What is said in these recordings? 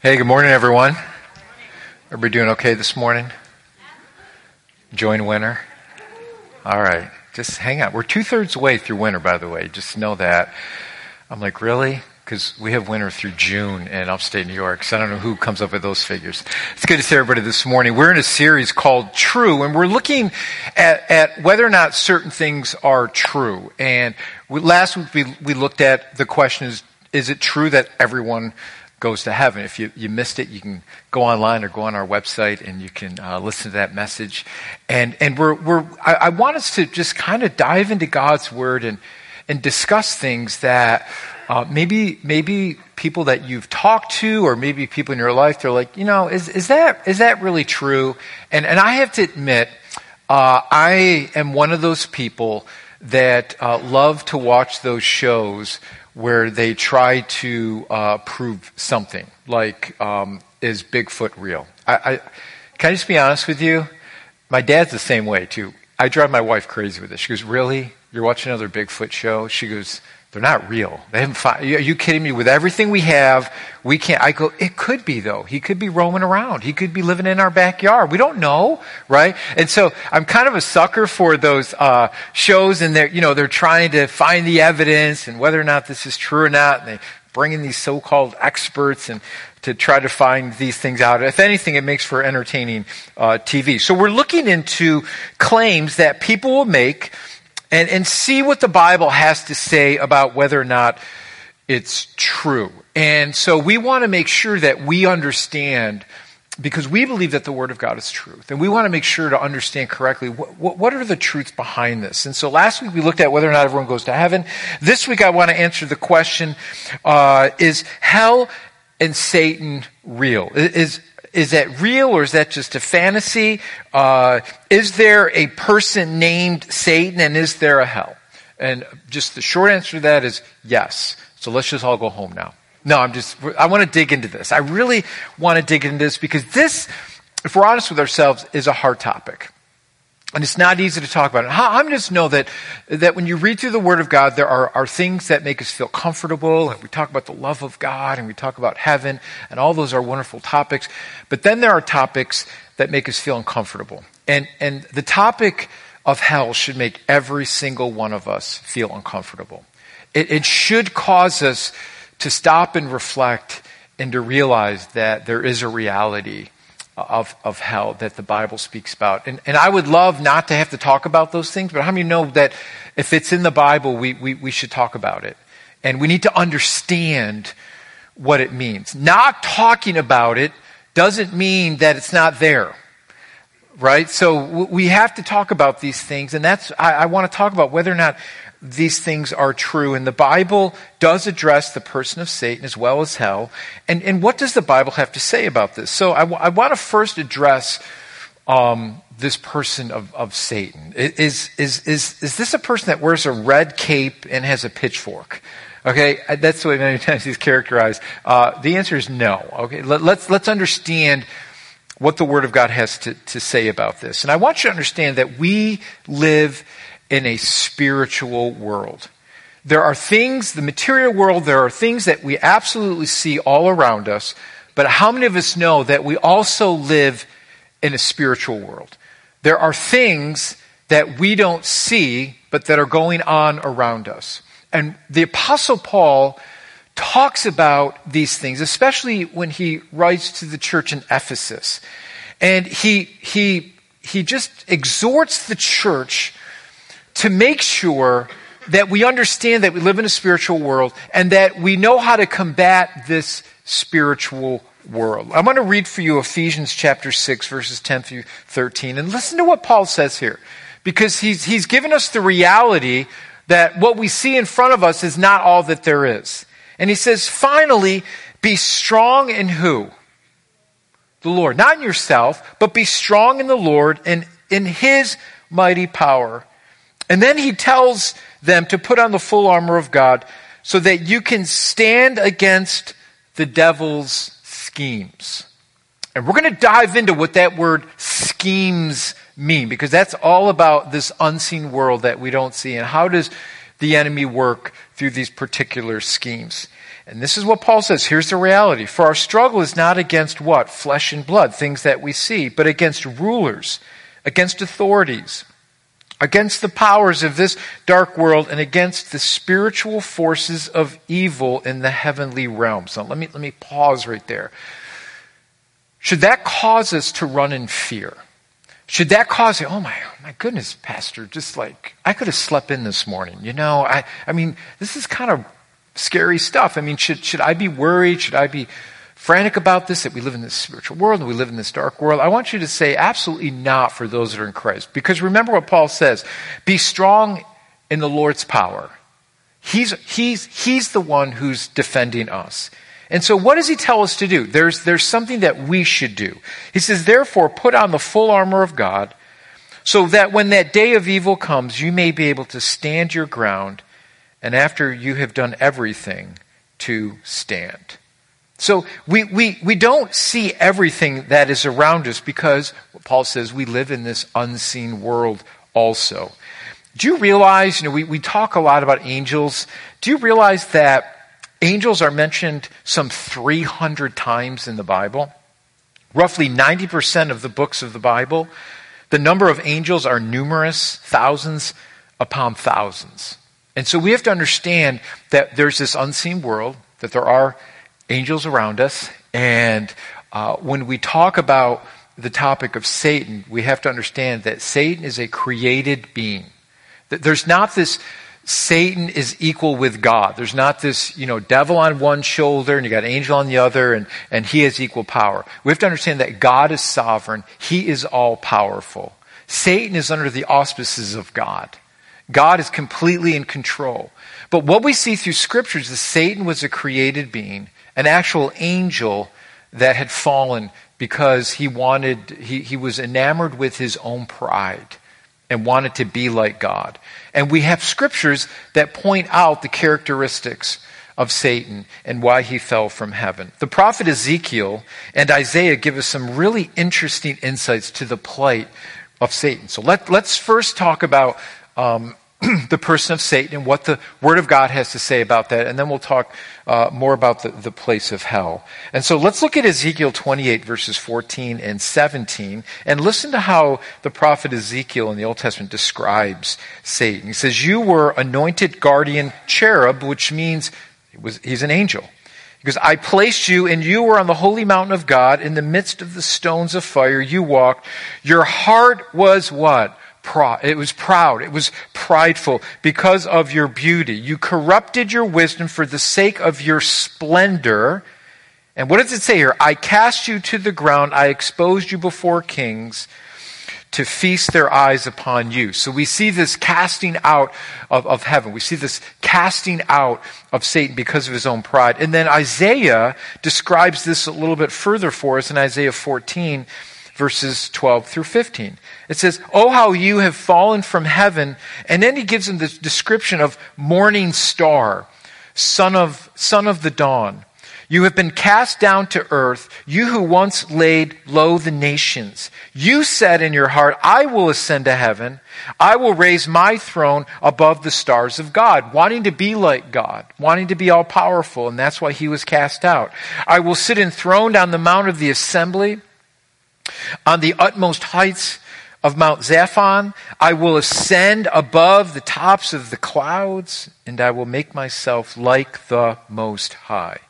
Hey, good morning, everyone. Everybody doing okay this morning? Join winter? All right. Just hang out. We're two thirds way through winter, by the way. Just know that. I'm like, really? Because we have winter through June in upstate New York. So I don't know who comes up with those figures. It's good to see everybody this morning. We're in a series called True, and we're looking at, at whether or not certain things are true. And we, last week we, we looked at the question is, is it true that everyone goes to heaven. If you, you missed it, you can go online or go on our website and you can uh, listen to that message. And, and we're, we're, I, I want us to just kind of dive into God's Word and, and discuss things that uh, maybe, maybe people that you've talked to or maybe people in your life, they're like, you know, is, is, that, is that really true? And, and I have to admit, uh, I am one of those people that uh, love to watch those shows where they try to uh, prove something, like um, is Bigfoot real? I, I, can I just be honest with you? My dad's the same way too. I drive my wife crazy with this. She goes, "Really? You're watching another Bigfoot show?" She goes, they're not real. They haven't found, are you kidding me? With everything we have, we can't. I go, it could be though. He could be roaming around. He could be living in our backyard. We don't know, right? And so I'm kind of a sucker for those uh, shows, and they're you know they're trying to find the evidence and whether or not this is true or not. And they bring in these so-called experts and to try to find these things out. If anything, it makes for entertaining uh, TV. So we're looking into claims that people will make and, and see what the Bible has to say about whether or not it's true. And so we want to make sure that we understand because we believe that the Word of God is truth. And we want to make sure to understand correctly what, what, are the truths behind this. And so last week we looked at whether or not everyone goes to heaven. This week I want to answer the question uh, is hell and Satan real? Is, is that real or is that just a fantasy? Uh, is there a person named Satan and is there a hell? And just the short answer to that is yes. So let's just all go home now. No, I'm just, I want to dig into this. I really want to dig into this because this, if we're honest with ourselves, is a hard topic. And it's not easy to talk about it. I'm just know that, that when you read through the Word of God, there are, are things that make us feel comfortable, and we talk about the love of God, and we talk about heaven, and all those are wonderful topics. But then there are topics that make us feel uncomfortable. And, and the topic of hell should make every single one of us feel uncomfortable. It, it should cause us to stop and reflect and to realize that there is a reality of, of hell that the Bible speaks about. And, and I would love not to have to talk about those things, but how many know that if it's in the Bible, we, we, we should talk about it? And we need to understand what it means. Not talking about it doesn't mean that it's not there. Right? So we have to talk about these things, and that's, I, I want to talk about whether or not these things are true. And the Bible does address the person of Satan as well as hell. And, and what does the Bible have to say about this? So I, w- I want to first address um, this person of, of Satan. Is, is, is, is this a person that wears a red cape and has a pitchfork? Okay, that's the way many times he's characterized. Uh, the answer is no. Okay, Let, let's, let's understand what the Word of God has to, to say about this. And I want you to understand that we live in a spiritual world. There are things, the material world, there are things that we absolutely see all around us, but how many of us know that we also live in a spiritual world? There are things that we don't see, but that are going on around us. And the Apostle Paul talks about these things, especially when he writes to the church in Ephesus. And he, he, he just exhorts the church to make sure that we understand that we live in a spiritual world and that we know how to combat this spiritual world. I'm going to read for you Ephesians chapter 6 verses 10 through 13 and listen to what Paul says here because he's, he's given us the reality that what we see in front of us is not all that there is. And he says, finally, be strong in who? The Lord. Not in yourself, but be strong in the Lord and in his mighty power. And then he tells them to put on the full armor of God so that you can stand against the devil's schemes. And we're going to dive into what that word schemes mean because that's all about this unseen world that we don't see and how does the enemy work through these particular schemes. And this is what Paul says. Here's the reality. For our struggle is not against what? Flesh and blood, things that we see, but against rulers, against authorities, against the powers of this dark world, and against the spiritual forces of evil in the heavenly realms. Now, let me, let me pause right there. Should that cause us to run in fear? Should that cause you, oh my, oh my goodness, Pastor, just like, I could have slept in this morning. You know, I, I mean, this is kind of scary stuff. I mean, should, should I be worried? Should I be frantic about this, that we live in this spiritual world and we live in this dark world? I want you to say absolutely not for those that are in Christ. Because remember what Paul says be strong in the Lord's power. He's, he's, he's the one who's defending us. And so what does he tell us to do? There's, there's something that we should do. He says, therefore, put on the full armor of God so that when that day of evil comes, you may be able to stand your ground and after you have done everything to stand. So we, we, we don't see everything that is around us because Paul says we live in this unseen world also. Do you realize, you know, we, we talk a lot about angels. Do you realize that Angels are mentioned some 300 times in the Bible. Roughly 90% of the books of the Bible, the number of angels are numerous, thousands upon thousands. And so we have to understand that there's this unseen world, that there are angels around us, and uh, when we talk about the topic of Satan, we have to understand that Satan is a created being. There's not this Satan is equal with God. There's not this, you know, devil on one shoulder and you got angel on the other and, and he has equal power. We have to understand that God is sovereign. He is all powerful. Satan is under the auspices of God. God is completely in control. But what we see through scriptures is Satan was a created being, an actual angel that had fallen because he wanted, he, he was enamored with his own pride and wanted to be like God. And we have scriptures that point out the characteristics of Satan and why he fell from heaven. The prophet Ezekiel and Isaiah give us some really interesting insights to the plight of Satan. So let, us first talk about um, the person of Satan and what the Word of God has to say about that, and then we'll talk uh, more about the, the place of hell. And so let's look at Ezekiel 28, verses 14 and 17, and listen to how the prophet Ezekiel in the Old Testament describes Satan. He says, You were anointed guardian cherub, which means was, he's an angel. Because I placed you, and you were on the holy mountain of God, in the midst of the stones of fire. You walked. Your heart was what? It was proud. It was prideful because of your beauty. You corrupted your wisdom for the sake of your splendor. And what does it say here? I cast you to the ground. I exposed you before kings to feast their eyes upon you. So we see this casting out of, of heaven. We see this casting out of Satan because of his own pride. And then Isaiah describes this a little bit further for us in Isaiah 14 verses 12 through 15. It says, Oh, how you have fallen from heaven. And then he gives them the description of morning star, son of, son of the dawn. You have been cast down to earth, you who once laid low the nations. You said in your heart, I will ascend to heaven. I will raise my throne above the stars of God, wanting to be like God, wanting to be all powerful, and that's why he was cast out. I will sit enthroned on the mount of the assembly on the utmost heights of Mount Zaphon, I will ascend above the tops of the clouds, and I will make myself like the Most High.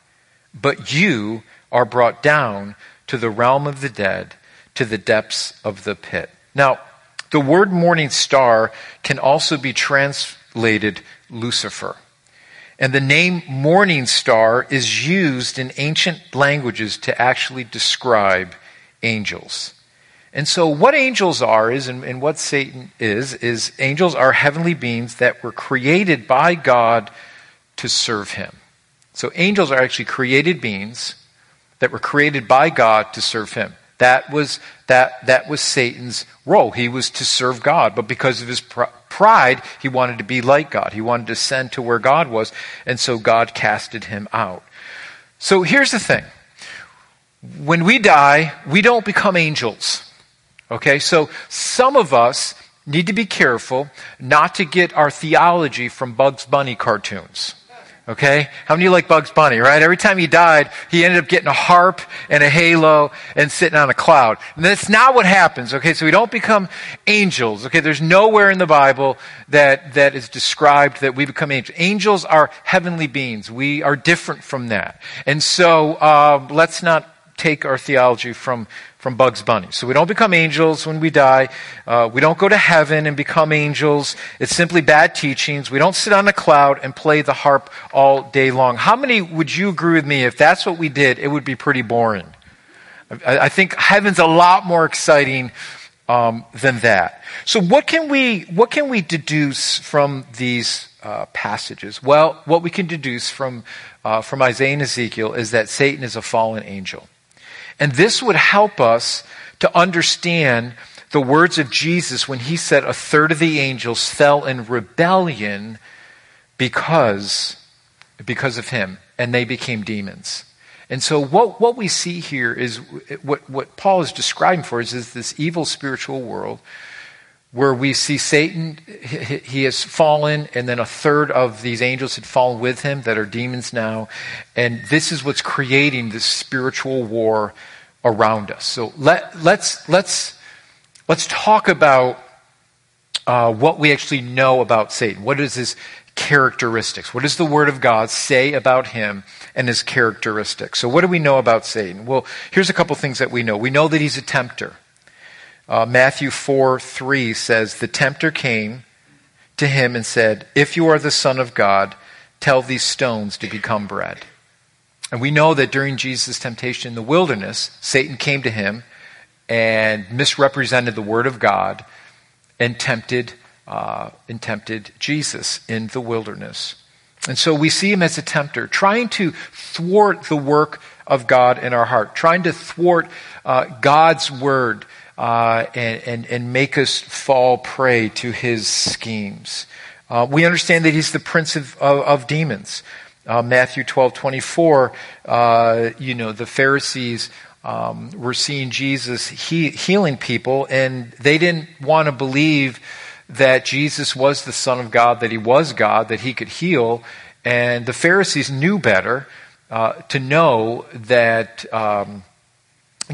But you are brought down to the realm of the dead, to the depths of the pit. Now, the word morning star can also be translated Lucifer. And the name morning star is used in ancient languages to actually describe angels. And so, what angels are is, and, and, what Satan is, is angels are heavenly beings that were created by God to serve Him. So, angels are actually created beings that were created by God to serve Him. That was, that, that was Satan's role. He was to serve God, but because of his pr- pride, he wanted to be like God. He wanted to ascend to where God was, and so God casted him out. So, here's the thing when we die, we don't become angels. Okay, so some of us need to be careful not to get our theology from Bugs Bunny cartoons. Okay? How many of you like Bugs Bunny, right? Every time he died, he ended up getting a harp and a halo and sitting on a cloud. And that's not what happens, okay? So we don't become angels, okay? There's nowhere in the Bible that, that is described that we become angels. Angels are heavenly beings. We are different from that. And so, uh, let's not take our theology from from Bugs Bunny. So we don't become angels when we die. Uh, we don't go to heaven and become angels. It's simply bad teachings. We don't sit on a cloud and play the harp all day long. How many would you agree with me if that's what we did? It would be pretty boring. I, I think heaven's a lot more exciting um, than that. So what can we what can we deduce from these uh, passages? Well, what we can deduce from uh, from Isaiah and Ezekiel is that Satan is a fallen angel. And this would help us to understand the words of Jesus when he said a third of the angels fell in rebellion because, because of him, and they became demons. And so what, what we see here is what, what Paul is describing for us is this evil spiritual world where we see Satan, he has fallen, and then a third of these angels had fallen with him that are demons now. And this is what's creating this spiritual war around us. So let, let's, let's, let's talk about uh, what we actually know about Satan. What is his characteristics? What does the Word of God say about him and his characteristics? So, what do we know about Satan? Well, here's a couple things that we know. We know that he's a tempter. Uh, Matthew 4 3 says, The tempter came to him and said, If you are the Son of God, tell these stones to become bread. And we know that during Jesus' temptation in the wilderness, Satan came to him and misrepresented the Word of God and tempted, uh, and tempted Jesus in the wilderness. And so we see him as a tempter, trying to thwart the work of God in our heart, trying to thwart uh, God's word, uh, and, and, and, make us fall prey to his schemes. Uh, we understand that he's the prince of, of, of demons. Uh, Matthew 12, 24, uh, you know, the Pharisees um, were seeing Jesus he, healing people, and they didn't want to believe that Jesus was the Son of God, that he was God, that he could heal. And the Pharisees knew better uh, to know that um,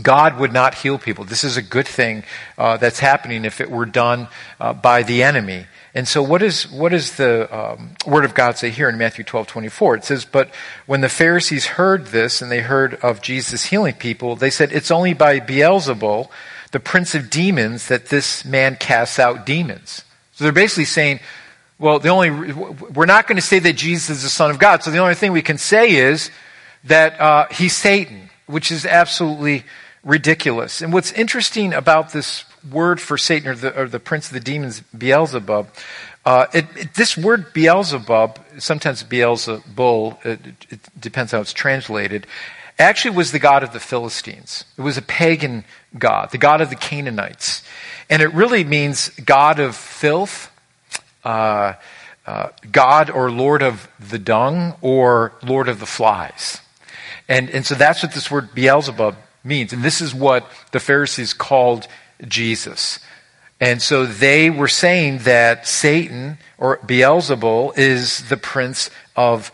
God would not heal people. This is a good thing uh, that's happening if it were done uh, by the enemy. And so, what, is, what does the um, Word of God say here in Matthew 12 24? It says, But when the Pharisees heard this and they heard of Jesus healing people, they said, It's only by Beelzebul, the prince of demons, that this man casts out demons. So they're basically saying, well, the only, we're not going to say that Jesus is the Son of God. So the only thing we can say is that uh, he's Satan, which is absolutely ridiculous. And what's interesting about this word for Satan, or the, or the prince of the demons, Beelzebub, uh, it, it, this word Beelzebub, sometimes Beelzebul, it, it depends how it's translated, actually was the god of the Philistines. It was a pagan god, the god of the Canaanites. And it really means god of filth, uh, uh, god or lord of the dung, or lord of the flies. And, and so that's what this word Beelzebub means. And this is what the Pharisees called Jesus. And so they were saying that Satan or Beelzebul is the prince of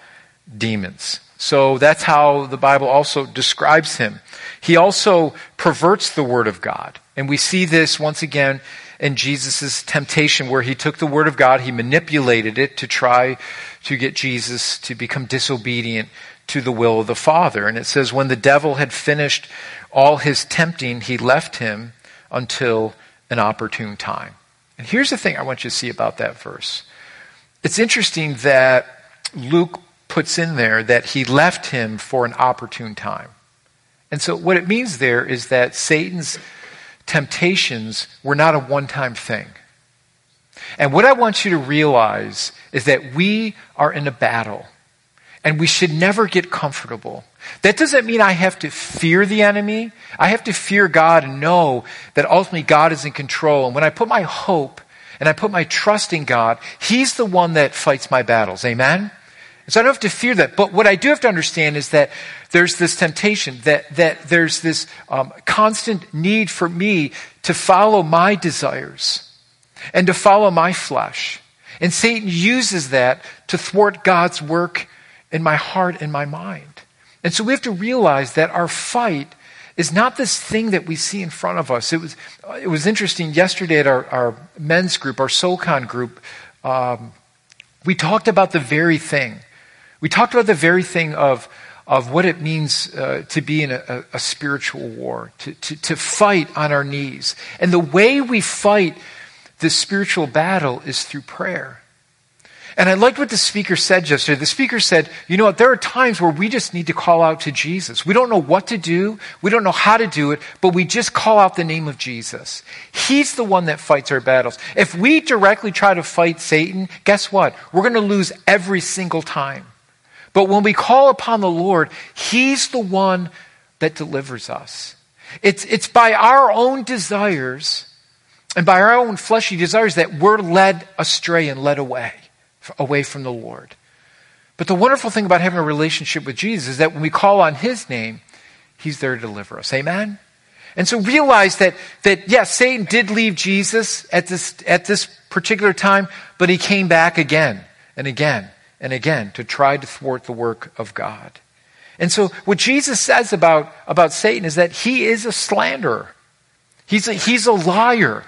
demons. So that's how the Bible also describes him. He also perverts the word of God. And we see this once again in Jesus' temptation where he took the word of God, he manipulated it to try to get Jesus to become disobedient to the will of the Father. And it says, when the devil had finished all his tempting, he left him until an opportune time. And here's the thing I want you to see about that verse. It's interesting that Luke puts in there that he left him for an opportune time. And so what it means there is that Satan's temptations were not a one time thing. And what I want you to realize is that we are in a battle. And we should never get comfortable. That doesn't mean I have to fear the enemy. I have to fear God and know that ultimately God is in control. And when I put my hope and I put my trust in God, He's the one that fights my battles. Amen? And so I don't have to fear that. But what I do have to understand is that there's this temptation, that, that there's this um, constant need for me to follow my desires and to follow my flesh. And Satan uses that to thwart God's work in my heart and my mind. And so we have to realize that our fight is not this thing that we see in front of us. It was, it was interesting yesterday at our, our men's group, our SOCON group, um, we talked about the very thing. We talked about the very thing of, of what it means uh, to be in a, a spiritual war, to, to, to fight on our knees. And the way we fight this spiritual battle is through prayer. And I liked what the speaker said yesterday. The speaker said, you know what, there are times where we just need to call out to Jesus. We don't know what to do. We don't know how to do it, but we just call out the name of Jesus. He's the one that fights our battles. If we directly try to fight Satan, guess what? We're going to lose every single time. But when we call upon the Lord, He's the one that delivers us. It's, it's by our own desires and by our own fleshy desires that we're led astray and led away away from the Lord. But the wonderful thing about having a relationship with Jesus is that when we call on his name, he's there to deliver us. Amen? And so realize that, that yes, Satan did leave Jesus at this, at this particular time, but he came back again and again and again to try to thwart the work of God. And so what Jesus says about, about Satan is that he is a slanderer. He's a, he's a liar.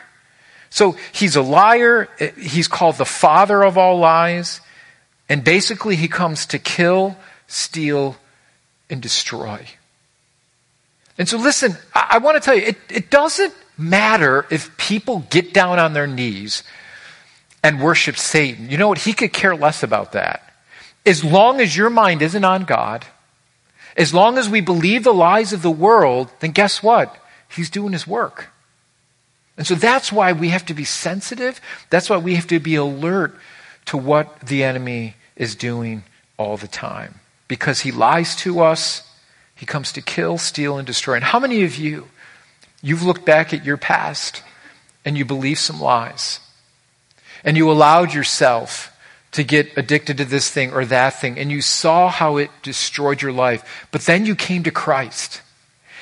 So he's a liar. He's called the father of all lies. And basically, he comes to kill, steal, and destroy. And so, listen, I, I want to tell you, it, it doesn't matter if people get down on their knees and worship Satan. You know what? He could care less about that. As long as your mind isn't on God, as long as we believe the lies of the world, then guess what? He's doing his work. And so that's why we have to be sensitive. That's why we have to be alert to what the enemy is doing all the time. Because he lies to us, he comes to kill, steal, and destroy. And how many of you, you've looked back at your past and you believe some lies? And you allowed yourself to get addicted to this thing or that thing, and you saw how it destroyed your life. But then you came to Christ,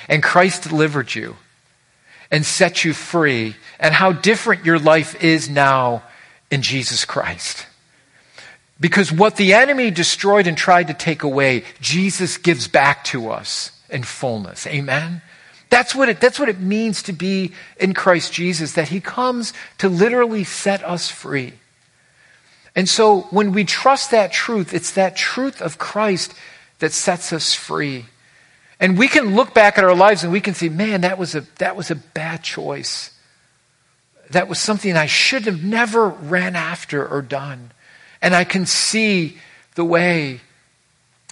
and Christ delivered you and set you free, and how different your life is now in Jesus Christ. Because what the enemy destroyed and tried to take away, Jesus gives back to us in fullness. Amen? That's what, it, that's what it means to be in Christ Jesus, that He comes to literally set us free. And so when we trust that truth, it's that truth of Christ that sets us free. And we can look back at our lives and we can say, man, that was a, that was a bad choice. That was something I should have never ran after or done. And I can see the way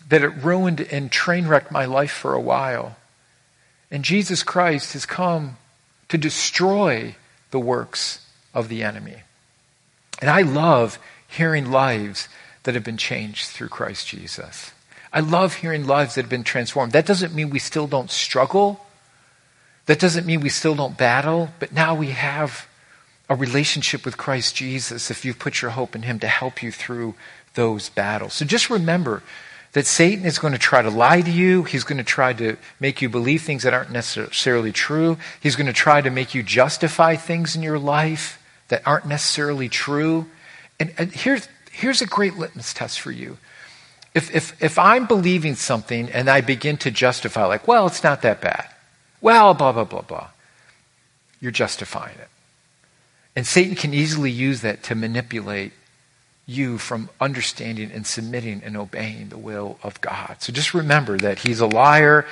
that it ruined and train wrecked my life for a while. And Jesus Christ has come to destroy the works of the enemy. And I love hearing lives that have been changed through Christ Jesus. I love hearing lives that have been transformed. That doesn't mean we still don't struggle. That doesn't mean we still don't battle, but now we have a relationship with Christ Jesus if you've put your hope in Him to help you through those battles. So just remember that Satan is going to try to lie to you. He's going to try to make you believe things that aren't necessarily true. He's going to try to make you justify things in your life that aren't necessarily true. And, and here's, here's a great litmus test for you. If, if, if I'm believing something and I begin to justify, like, well, it's not that bad. Well, blah, blah, blah, blah. You're justifying it. And Satan can easily use that to manipulate you from understanding and submitting and obeying the will of God. So just remember that he's a liar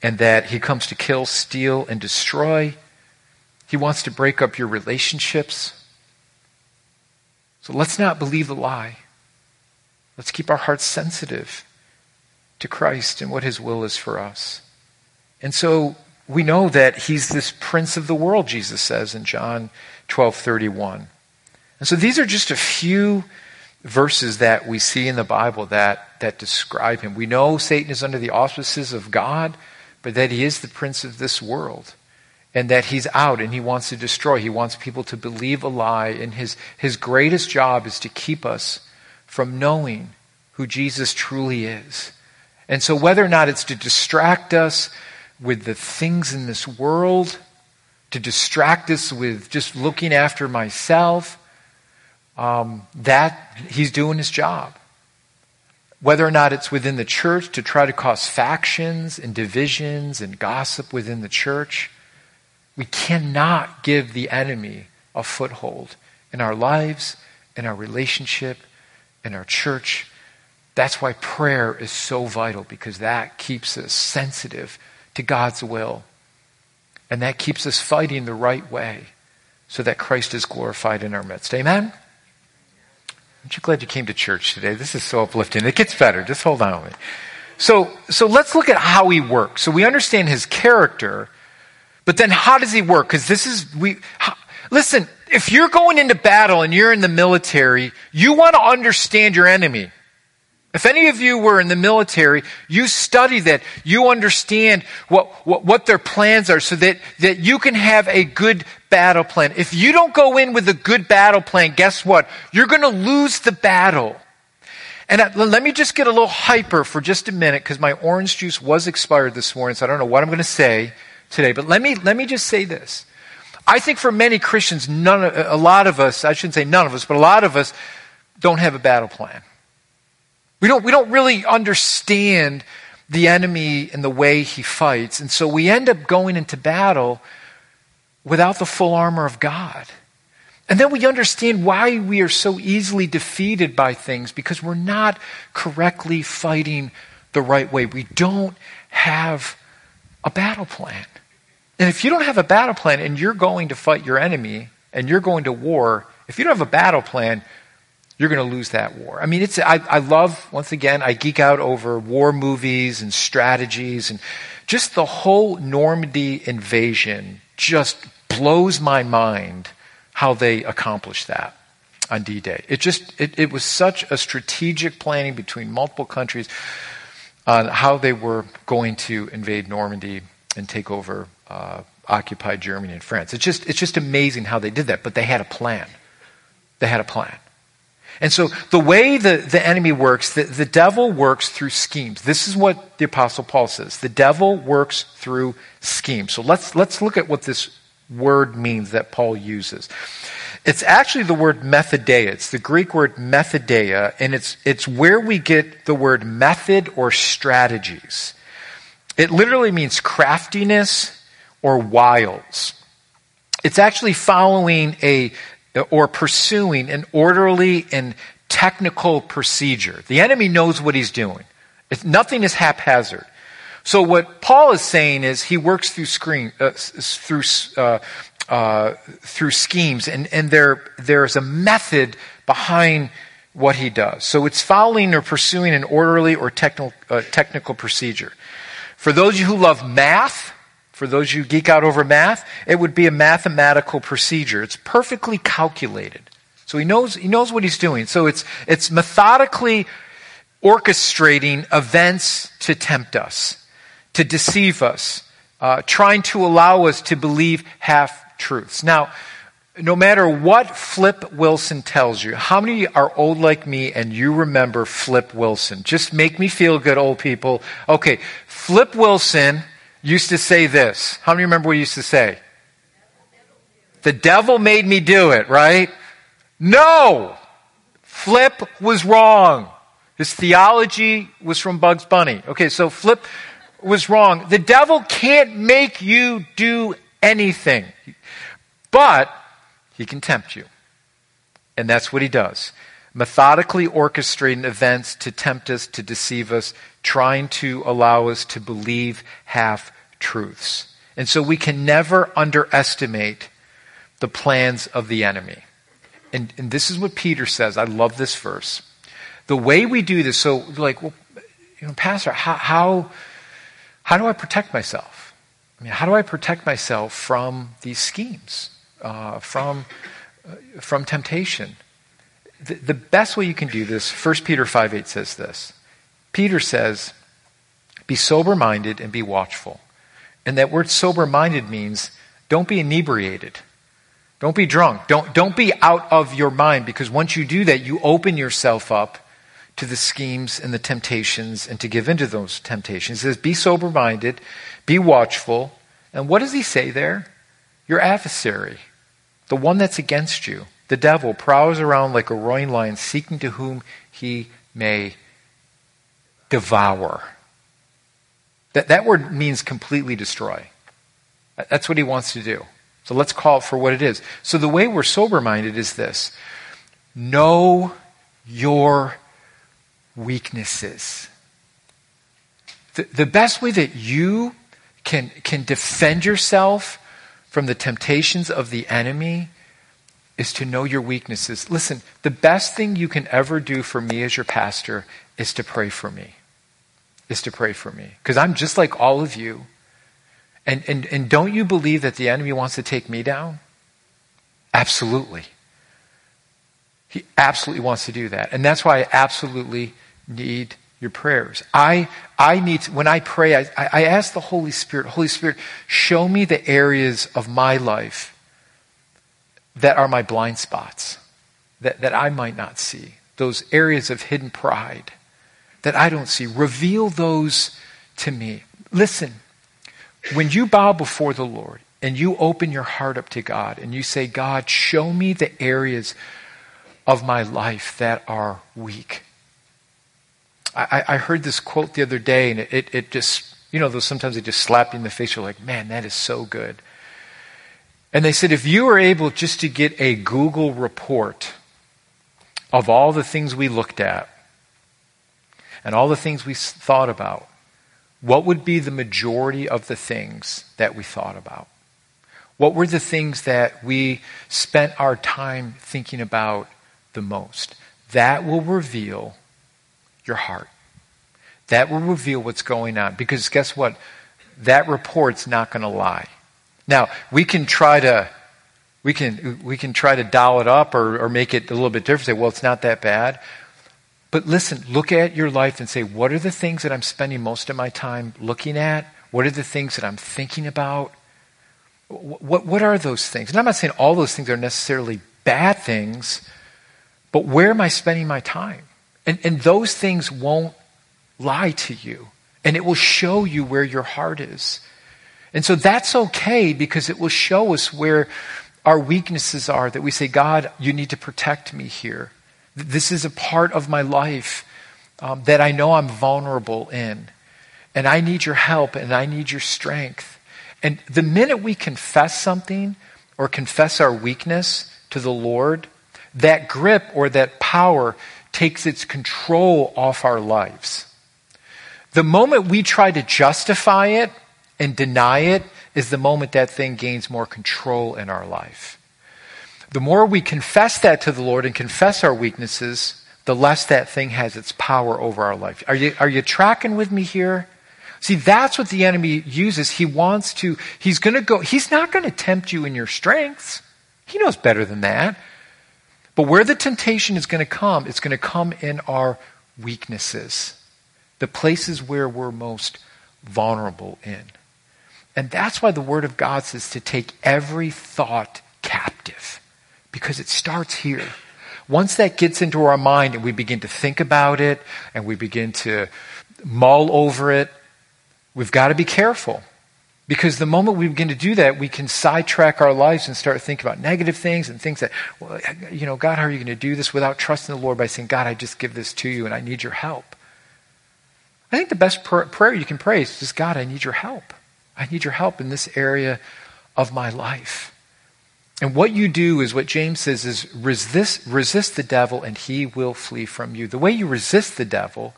and that he comes to kill, steal, and destroy. He wants to break up your relationships. So let's not believe the lie. Let's keep our hearts sensitive to Christ and what his will is for us. And so we know that he's this prince of the world, Jesus says in John 12 31. And so these are just a few verses that we see in the Bible that, that describe him. We know Satan is under the auspices of God, but that he is the prince of this world. And that he's out and he wants to destroy. He wants people to believe a lie. And his, his greatest job is to keep us from knowing who Jesus truly is. And so, whether or not it's to distract us with the things in this world, to distract us with just looking after myself, um, that he's doing his job. whether or not it's within the church to try to cause factions and divisions and gossip within the church. We cannot give the enemy a foothold in our lives, in our relationship, in our church. That's why prayer is so vital because that keeps us sensitive to God's will. And that keeps us fighting the right way so that Christ is glorified in our midst. Amen? Aren't you glad you came to church today? This is so uplifting. It gets better. Just hold on with me. So, so let's look at how he works. So we understand his character, but then how does he work? Because this is, we, how, listen, if you're going into battle and you're in the military, you want to understand your enemy. If any of you were in the military, you study that. You understand what, what, what, their plans are so that, that you can have a good battle plan. If you don't go in with a good battle plan, guess what? You're going to lose the battle. And let me just get a little hyper for just a minute because my orange juice was expired this morning, so I don't know what I'm going to say today. But let me, let me just say this. I think for many Christians, none, a lot of us, I shouldn't say none of us, but a lot of us don't have a battle plan. We don't, we don't really understand the enemy and the way he fights. And so we end up going into battle without the full armor of God. And then we understand why we are so easily defeated by things because we're not correctly fighting the right way. We don't have a battle plan. And if you don't have a battle plan and you're going to fight your enemy and you're going to war, if you don't have a battle plan, you're going to lose that war. I mean, it's, I, I love, once again, I geek out over war movies and strategies and just the whole Normandy invasion just blows my mind how they accomplished that on D-Day. It just, it, it was such a strategic planning between multiple countries on how they were going to invade Normandy and take over uh, occupied Germany and France. It's just, it's just amazing how they did that, but they had a plan. They had a plan. And so the way the, the enemy works, the, the devil works through schemes. This is what the apostle Paul says. The devil works through schemes. So let's, let's look at what this word means that Paul uses. It's actually the word methodeia. It's the Greek word methodeia, and it's, it's where we get the word method or strategies. It literally means craftiness or wiles. It's actually following a, or pursuing an orderly and technical procedure. The enemy knows what he's doing. It's, nothing is haphazard. So what Paul is saying is he works through screen, uh, through uh, uh, through schemes, and and there there's a method behind what he does. So it's following or pursuing an orderly or technical uh, technical procedure. For those of you who love math, for those you who geek out over math, it would be a mathematical procedure. It's perfectly calculated. So he knows, he knows what he's doing. So it's, it's methodically orchestrating events to tempt us, to deceive us, uh, trying to allow us to believe half truths. Now, no matter what Flip Wilson tells you, how many are old like me and you remember Flip Wilson? Just make me feel good, old people. Okay, Flip Wilson used to say this. How many remember what he used to say? The devil made me do it, right? No! Flip was wrong. His theology was from Bugs Bunny. Okay, so Flip was wrong. The devil can't make you do anything, but he can tempt you. And that's what he does. Methodically orchestrating events to tempt us, to deceive us, trying to allow us to believe half truths. And so we can never underestimate the plans of the enemy. And, and this is what Peter says. I love this verse. The way we do this, so like, well, you know, Pastor, how, how, how do I protect myself? I mean, how do I protect myself from these schemes, uh, from, uh, from temptation? The, the best way you can do this, 1 Peter 5 8 says this. Peter says, Be sober minded and be watchful. And that word sober minded means don't be inebriated. Don't be drunk. Don't, don't be out of your mind because once you do that, you open yourself up to the schemes and the temptations and to give into those temptations. He says, be sober minded, be watchful. And what does he say there? Your adversary, the one that's against you, the devil, prowls around like a roaring lion seeking to whom he may devour. That, that word means completely destroy. That's what he wants to do. So let's call it for what it is. So the way we're sober minded is this know your weaknesses. The, the best way that you can, can defend yourself from the temptations of the enemy is to know your weaknesses. Listen, the best thing you can ever do for me as your pastor is to pray for me. Is to pray for me. Because I'm just like all of you. And, and, and don't you believe that the enemy wants to take me down? Absolutely. He absolutely wants to do that. And that's why I absolutely need your prayers. I, I need, to, when I pray, I, I ask the Holy Spirit, Holy Spirit, show me the areas of my life that are my blind spots, that, that I might not see. Those areas of hidden pride that I don't see. Reveal those to me. Listen, when you bow before the Lord and you open your heart up to God and you say, God, show me the areas of my life that are weak. I, I heard this quote the other day and it, it, just, you know, sometimes they just slap you in the face. You're like, man, that is so good. And they said, if you were able just to get a Google report of all the things we looked at and all the things we thought about, what would be the majority of the things that we thought about? What were the things that we spent our time thinking about the most? That will reveal your heart. That will reveal what's going on. Because guess what? That report's not going to lie. Now, we can try to we can we can try to dial it up or, or make it a little bit different. Say, well, it's not that bad. But listen, look at your life and say, what are the things that I'm spending most of my time looking at? What are the things that I'm thinking about? What, what are those things? And I'm not saying all those things are necessarily bad things, but where am I spending my time? And, and those things won't lie to you, and it will show you where your heart is. And so that's okay because it will show us where our weaknesses are that we say, God, you need to protect me here. This is a part of my life um, that I know I'm vulnerable in. And I need your help and I need your strength. And the minute we confess something or confess our weakness to the Lord, that grip or that power takes its control off our lives. The moment we try to justify it and deny it is the moment that thing gains more control in our life. The more we confess that to the Lord and confess our weaknesses, the less that thing has its power over our life. Are you, are you tracking with me here? See, that's what the enemy uses. He wants to, he's going to go, he's not going to tempt you in your strengths. He knows better than that. But where the temptation is going to come, it's going to come in our weaknesses, the places where we're most vulnerable in. And that's why the Word of God says to take every thought captive, because it starts here. Once that gets into our mind and we begin to think about it and we begin to mull over it, we've got to be careful. Because the moment we begin to do that, we can sidetrack our lives and start thinking about negative things and things that, well, you know, God, how are you going to do this without trusting the Lord by saying, God, I just give this to you and I need your help? I think the best prayer you can pray is just, God, I need your help. I need your help in this area of my life. And what you do is what James says is resist, resist the devil and he will flee from you. The way you resist the devil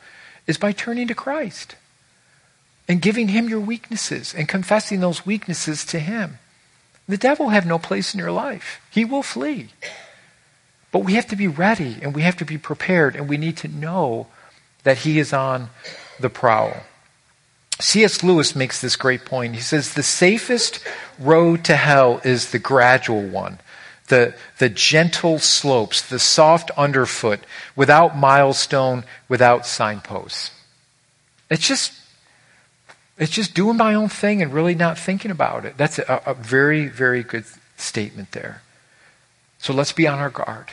is by turning to Christ and giving him your weaknesses and confessing those weaknesses to him. The devil have no place in your life. He will flee. But we have to be ready and we have to be prepared and we need to know that he is on the prowl. C.S. Lewis makes this great point. He says, The safest road to hell is the gradual one, the, the gentle slopes, the soft underfoot, without milestone, without signposts. It's just, it's just doing my own thing and really not thinking about it. That's a, a very, very good statement there. So let's be on our guard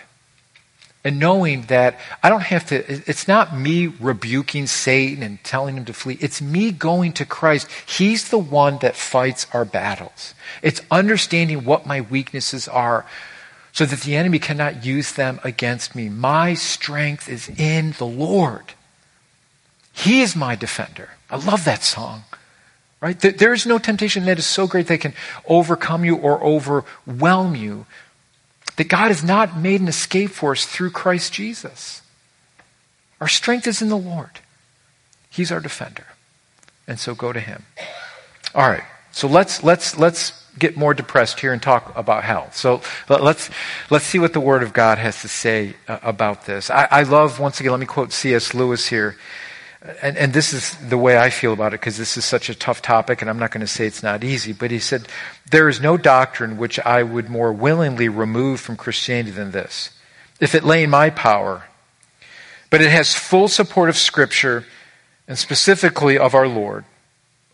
and knowing that I don't have to, it's not me rebuking Satan and telling him to flee. It's me going to Christ. He's the one that fights our battles. It's understanding what my weaknesses are so that the enemy cannot use them against me. My strength is in the Lord. He is my defender. I love that song. Right? There is no temptation that is so great that can overcome you or overwhelm you. That God has not made an escape for us through Christ Jesus. Our strength is in the Lord. He's our defender. And so go to him. All right. So let's let's let's get more depressed here and talk about hell. So let's let's see what the Word of God has to say uh, about this. I, I love once again. Let me quote C.S. Lewis here and, and this is the way I feel about it because this is such a tough topic, and I'm not going to say it's not easy, but he said, There is no doctrine which I would more willingly remove from Christianity than this, if it lay in my power. But it has full support of Scripture, and specifically of our Lord,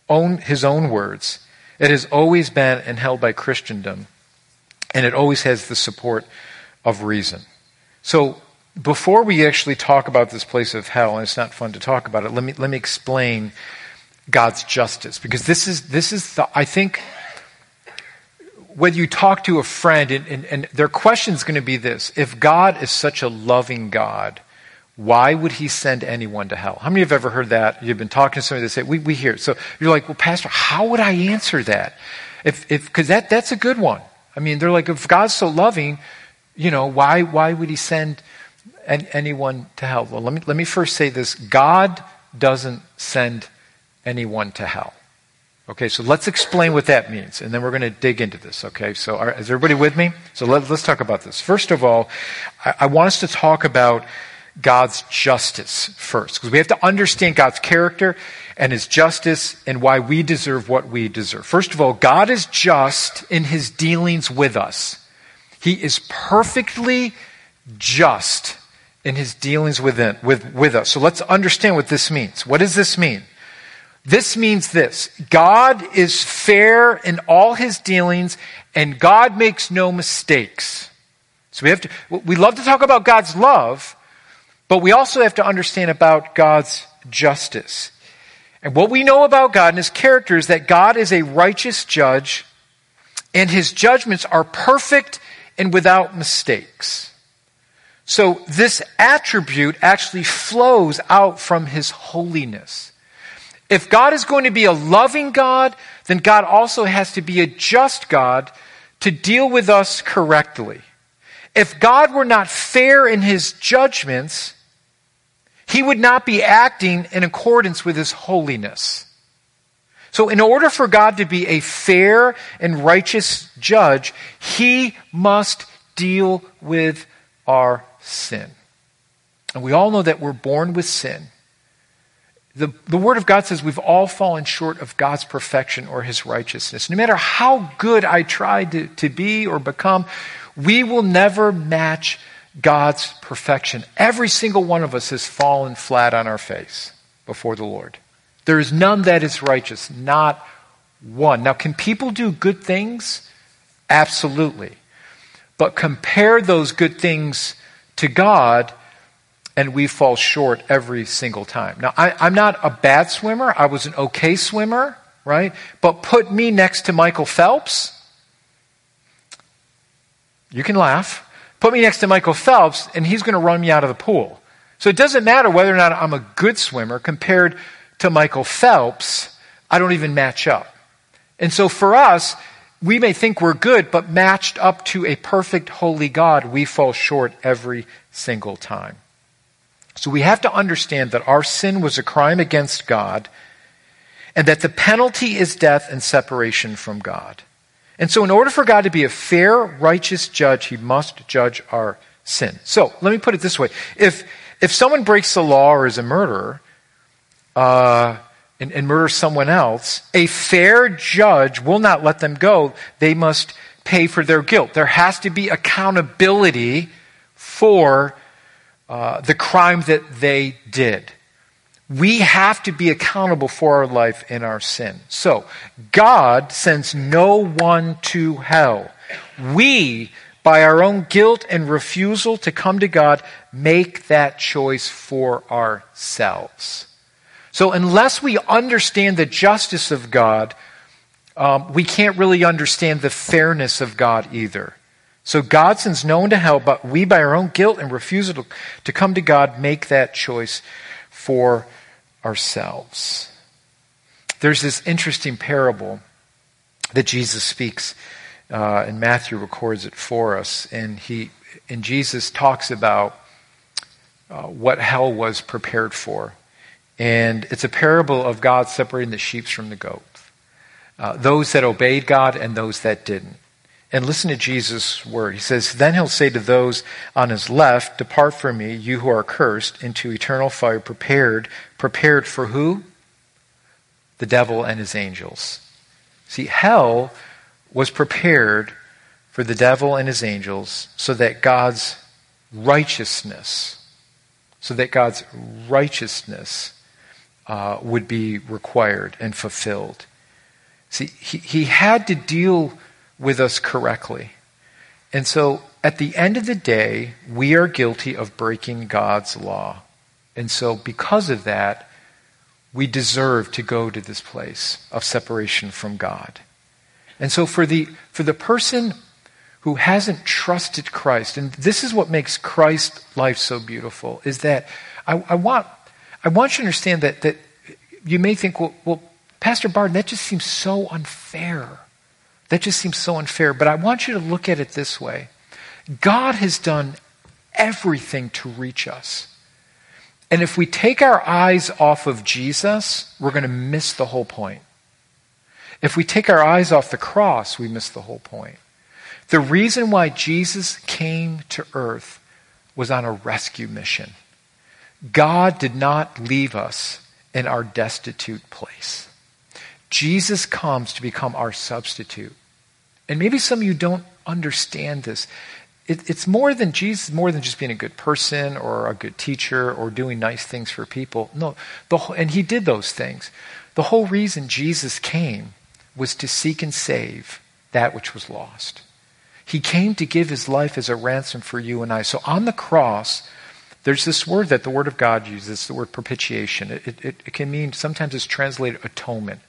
own, his own words. It has always been and held by Christendom, and it always has the support of reason. So before we actually talk about this place of hell, and it's not fun to talk about it, let me, let me explain God's justice. Because this is, this is the, I think, whether you talk to a friend, and, and, and their question is going to be this if God is such a loving God, why would he send anyone to hell? How many of you have ever heard that? You've been talking to somebody that say, we, we hear it. So you're like, well, Pastor, how would I answer that? If, if, cause that, that's a good one. I mean, they're like, if God's so loving, you know, why, why would he send anyone to hell? Well, let me, let me first say this God doesn't send anyone to hell. Okay, so let's explain what that means, and then we're going to dig into this. Okay, so are, is everybody with me? So let, us talk about this. First of all, I, I want us to talk about God's justice first, because we have to understand God's character and his justice and why we deserve what we deserve. First of all, God is just in his dealings with us. He is perfectly just in his dealings with, with, with us. So let's understand what this means. What does this mean? This means this God is fair in all his dealings, and God makes no mistakes. So we have to, we love to talk about God's love, but we also have to understand about God's justice. And what we know about God and his character is that God is a righteous judge, and his judgments are perfect and without mistakes. So this attribute actually flows out from his holiness. If God is going to be a loving God, then God also has to be a just God to deal with us correctly. If God were not fair in his judgments, he would not be acting in accordance with his holiness. So, in order for God to be a fair and righteous judge, he must deal with our sin. And we all know that we're born with sin. The, the Word of God says we've all fallen short of God's perfection or His righteousness. No matter how good I try to, to be or become, we will never match God's perfection. Every single one of us has fallen flat on our face before the Lord. There is none that is righteous, not one. Now, can people do good things? Absolutely. But compare those good things to God, and we fall short every single time. Now, I, am not a bad swimmer. I was an okay swimmer, right? But put me next to Michael Phelps. You can laugh. Put me next to Michael Phelps, and he's going to run me out of the pool. So it doesn't matter whether or not I'm a good swimmer compared to Michael Phelps. I don't even match up. And so for us, we may think we're good, but matched up to a perfect, holy God, we fall short every single time. So we have to understand that our sin was a crime against God and that the penalty is death and separation from God. And so, in order for God to be a fair, righteous judge, he must judge our sin. So, let me put it this way. If, if someone breaks the law or is a murderer, uh, and, and murder someone else, a fair judge will not let them go. They must pay for their guilt. There has to be accountability for uh, the crime that they did. We have to be accountable for our life and our sin. So, God sends no one to hell. We, by our own guilt and refusal to come to God, make that choice for ourselves. So, unless we understand the justice of God, um, we can't really understand the fairness of God either. So, God sends no one to hell, but we, by our own guilt and refusal to, come to God, make that choice for ourselves. There's this interesting parable that Jesus speaks, uh, and Matthew records it for us. And he and Jesus talks about uh, what hell was prepared for, and it's a parable of God separating the sheep from the goats, uh, those that obeyed God and those that didn't. And listen to Jesus' word. He says, Then he'll say to those on his left, Depart from me, you who are cursed, into eternal fire prepared. Prepared for who? The devil and his angels. See, hell was prepared for the devil and his angels so that God's righteousness, so that God's righteousness uh, would be required and fulfilled. See, he, he had to deal with us correctly. And so at the end of the day, we are guilty of breaking God's law. And so because of that, we deserve to go to this place of separation from God. And so for the, for the person who hasn't trusted Christ, and this is what makes Christ's life so beautiful, is that I, I want, I want you to understand that, that you may think, well, well, Pastor Barden, that just seems so unfair. That just seems so unfair. But I want you to look at it this way God has done everything to reach us. And if we take our eyes off of Jesus, we're going to miss the whole point. If we take our eyes off the cross, we miss the whole point. The reason why Jesus came to earth was on a rescue mission. God did not leave us in our destitute place. Jesus comes to become our substitute. And maybe some of you don't understand this. It, it's more than Jesus, more than just being a good person or a good teacher or doing nice things for people. No, the, and he did those things. The whole reason Jesus came was to seek and save that which was lost. He came to give his life as a ransom for you and I. So on the cross, there's this word that the Word of God uses, the word propitiation. It, it, it, can mean, sometimes it's translated atonement.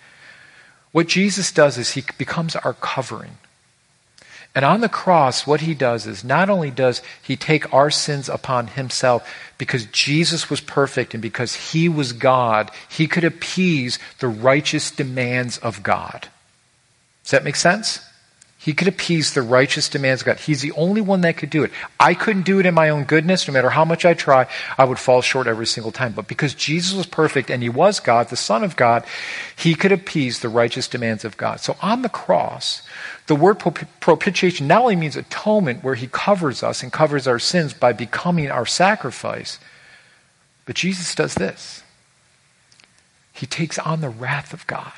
What Jesus does is he becomes our covering. And on the cross, what he does is not only does he take our sins upon himself because Jesus was perfect and because he was God, he could appease the righteous demands of God. Does that make sense? He could appease the righteous demands of God. He's the only one that could do it. I couldn't do it in my own goodness. No matter how much I try, I would fall short every single time. But because Jesus was perfect and he was God, the Son of God, he could appease the righteous demands of God. So on the cross, the word propitiation not only means atonement, where he covers us and covers our sins by becoming our sacrifice, but Jesus does this. He takes on the wrath of God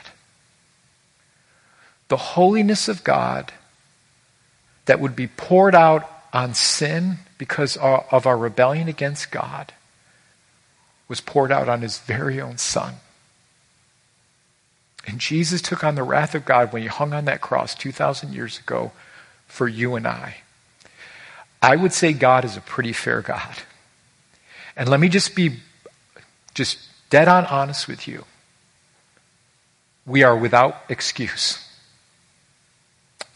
the holiness of God that would be poured out on sin because of our rebellion against God was poured out on his very own son. And Jesus took on the wrath of God when he hung on that cross 2,000 years ago for you and I. I would say God is a pretty fair God. And let me just be just dead on honest with you. We are without excuse.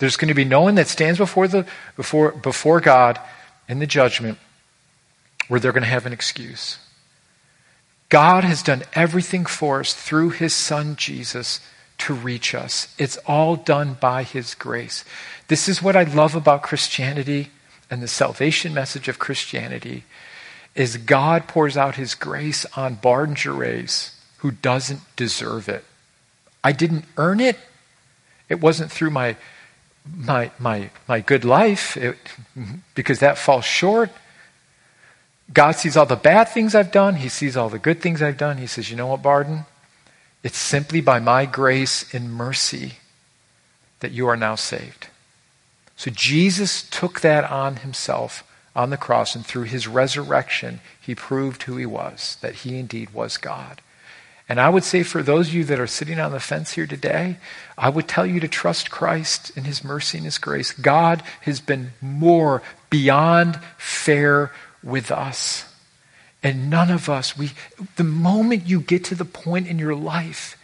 There's going to be no one that stands before, the, before, before God in the judgment where they're going to have an excuse. God has done everything for us through his son Jesus to reach us. It's all done by his grace. This is what I love about Christianity and the salvation message of Christianity is God pours out his grace on Barden Gervais who doesn't deserve it. I didn't earn it. It wasn't through my my, my, my good life it, because that falls short. God sees all the bad things I've done. He sees all the good things I've done. He says, You know what, Barden? It's simply by my grace and mercy that you are now saved. So Jesus took that on himself on the cross, and through his resurrection, he proved who he was, that he indeed was God. And I would say for those of you that are sitting on the fence here today, I would tell you to trust Christ in His mercy and His grace. God has been more beyond fair with us. And none of us, we, the moment you get to the point in your life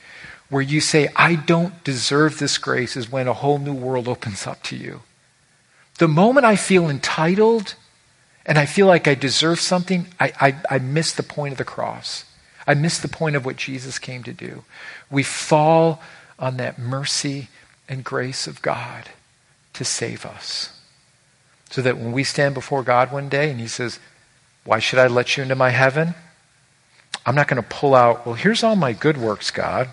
where you say, I don't deserve this grace, is when a whole new world opens up to you. The moment I feel entitled and I feel like I deserve something, I, I, I miss the point of the cross. I miss the point of what Jesus came to do. We fall on that mercy and grace of God to save us. So that when we stand before God one day and He says, Why should I let you into my heaven? I'm not going to pull out, well, here's all my good works, God.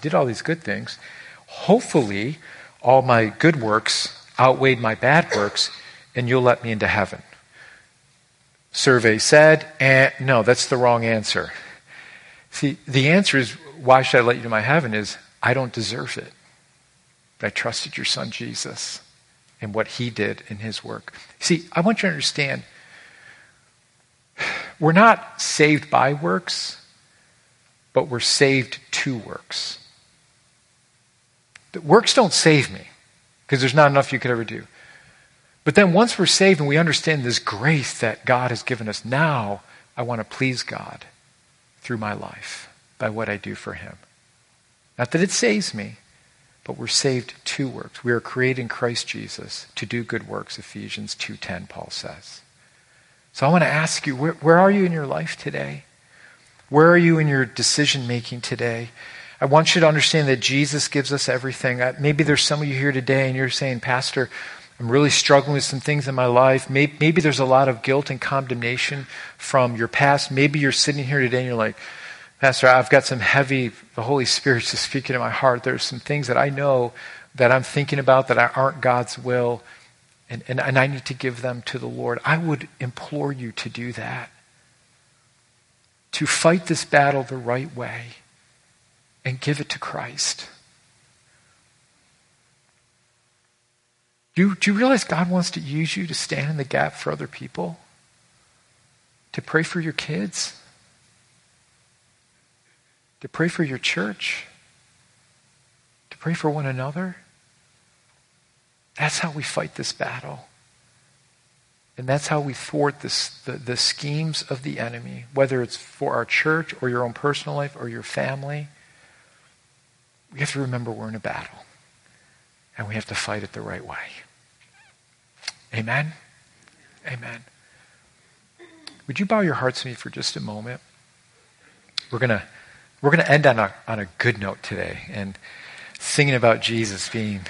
Did all these good things. Hopefully, all my good works outweighed my bad works, and you'll let me into heaven. Survey said, eh, no, that's the wrong answer. See, the answer is, why should I let you into my heaven? Is, I don't deserve it. But I trusted your son Jesus and what he did in his work. See, I want you to understand we're not saved by works, but we're saved to works. The works don't save me because there's not enough you could ever do. But then once we're saved and we understand this grace that God has given us, now I want to please God through my life by what I do for Him. Not that it saves me, but we're saved to works. We are created in Christ Jesus to do good works, Ephesians 2.10, Paul says. So I want to ask you, where, where are you in your life today? Where are you in your decision making today? I want you to understand that Jesus gives us everything. Maybe there's some of you here today and you're saying, Pastor, I'm really struggling with some things in my life. Maybe, maybe, there's a lot of guilt and condemnation from your past. Maybe you're sitting here today and you're like, Pastor, I've got some heavy, the Holy Spirit's just speaking in my heart. There's some things that I know that I'm thinking about that aren't God's will, and, and, and I need to give them to the Lord. I would implore you to do that. To fight this battle the right way and give it to Christ. Do you, do you realize God wants to use you to stand in the gap for other people? To pray for your kids? To pray for your church? To pray for one another? That's how we fight this battle. And that's how we thwart this, the, the schemes of the enemy, whether it's for our church or your own personal life or your family we have to remember we're in a battle. And we have to fight it the right way. Amen? Amen. Would you bow your hearts to me for just a moment? We're going we're to end on a, on a good note today and singing about Jesus being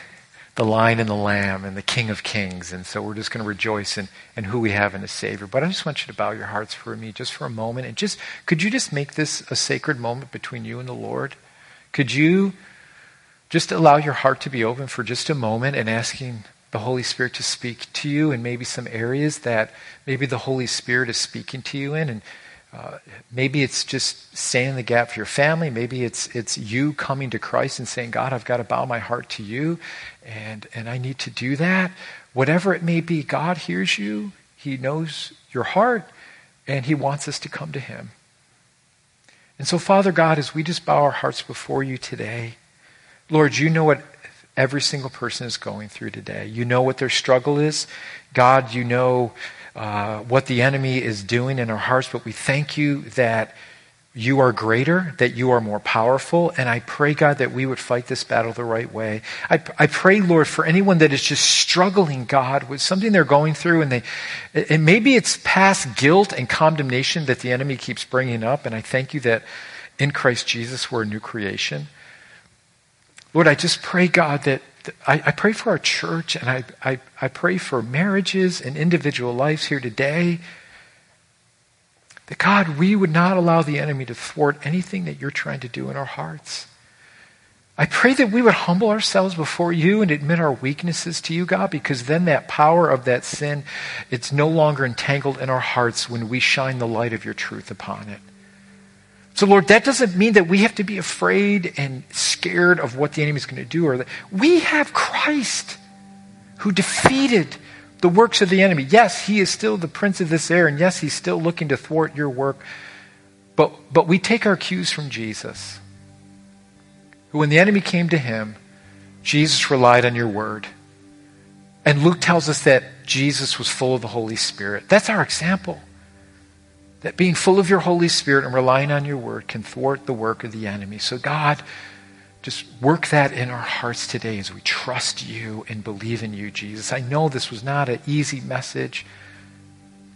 the lion and the lamb and the king of kings. And so we're just going to rejoice in, in who we have in a Savior. But I just want you to bow your hearts for me just for a moment. And just, could you just make this a sacred moment between you and the Lord? Could you just allow your heart to be open for just a moment and asking the Holy Spirit to speak to you and maybe some areas that maybe the Holy Spirit is speaking to you in. And uh, maybe it's just staying in the gap for your family. Maybe it's, it's you coming to Christ and saying, God, I've got to bow my heart to you, and, and I need to do that. Whatever it may be, God hears you. He knows your heart, and He wants us to come to Him. And so, Father God, as we just bow our hearts before you today, Lord, you know what every single person is going through today. You know what their struggle is. God, you know uh, what the enemy is doing in our hearts, but we thank you that you are greater, that you are more powerful, and I pray, God, that we would fight this battle the right way. I, I pray, Lord, for anyone that is just struggling, God, with something they're going through, and they, and maybe it's past guilt and condemnation that the enemy keeps bringing up, and I thank you that in Christ Jesus we're a new creation. Lord, I just pray, God, that I, I pray for our church and I, I, I pray for marriages and individual lives here today. That God, we would not allow the enemy to thwart anything that you're trying to do in our hearts. I pray that we would humble ourselves before you and admit our weaknesses to you, God, because then that power of that sin, it's no longer entangled in our hearts when we shine the light of your truth upon it. So, Lord, that doesn't mean that we have to be afraid and scared of what the enemy is going to do. Or that we have Christ who defeated the works of the enemy. Yes, he is still the prince of this air, and yes, he's still looking to thwart your work. But, but we take our cues from Jesus, who, when the enemy came to him, Jesus relied on your word. And Luke tells us that Jesus was full of the Holy Spirit. That's our example. That being full of your Holy Spirit and relying on your word can thwart the work of the enemy. So, God, just work that in our hearts today as we trust you and believe in you, Jesus. I know this was not an easy message.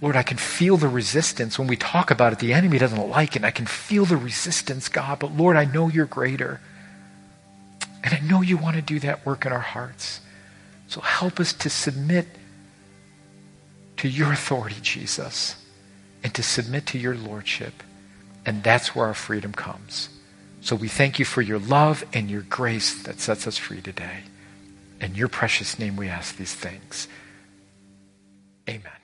Lord, I can feel the resistance when we talk about it. The enemy doesn't like it. I can feel the resistance, God. But Lord, I know you're greater. And I know you want to do that work in our hearts. So help us to submit to your authority, Jesus, and to submit to your lordship. And that's where our freedom comes. So we thank you for your love and your grace that sets us free today. In your precious name we ask these things. Amen.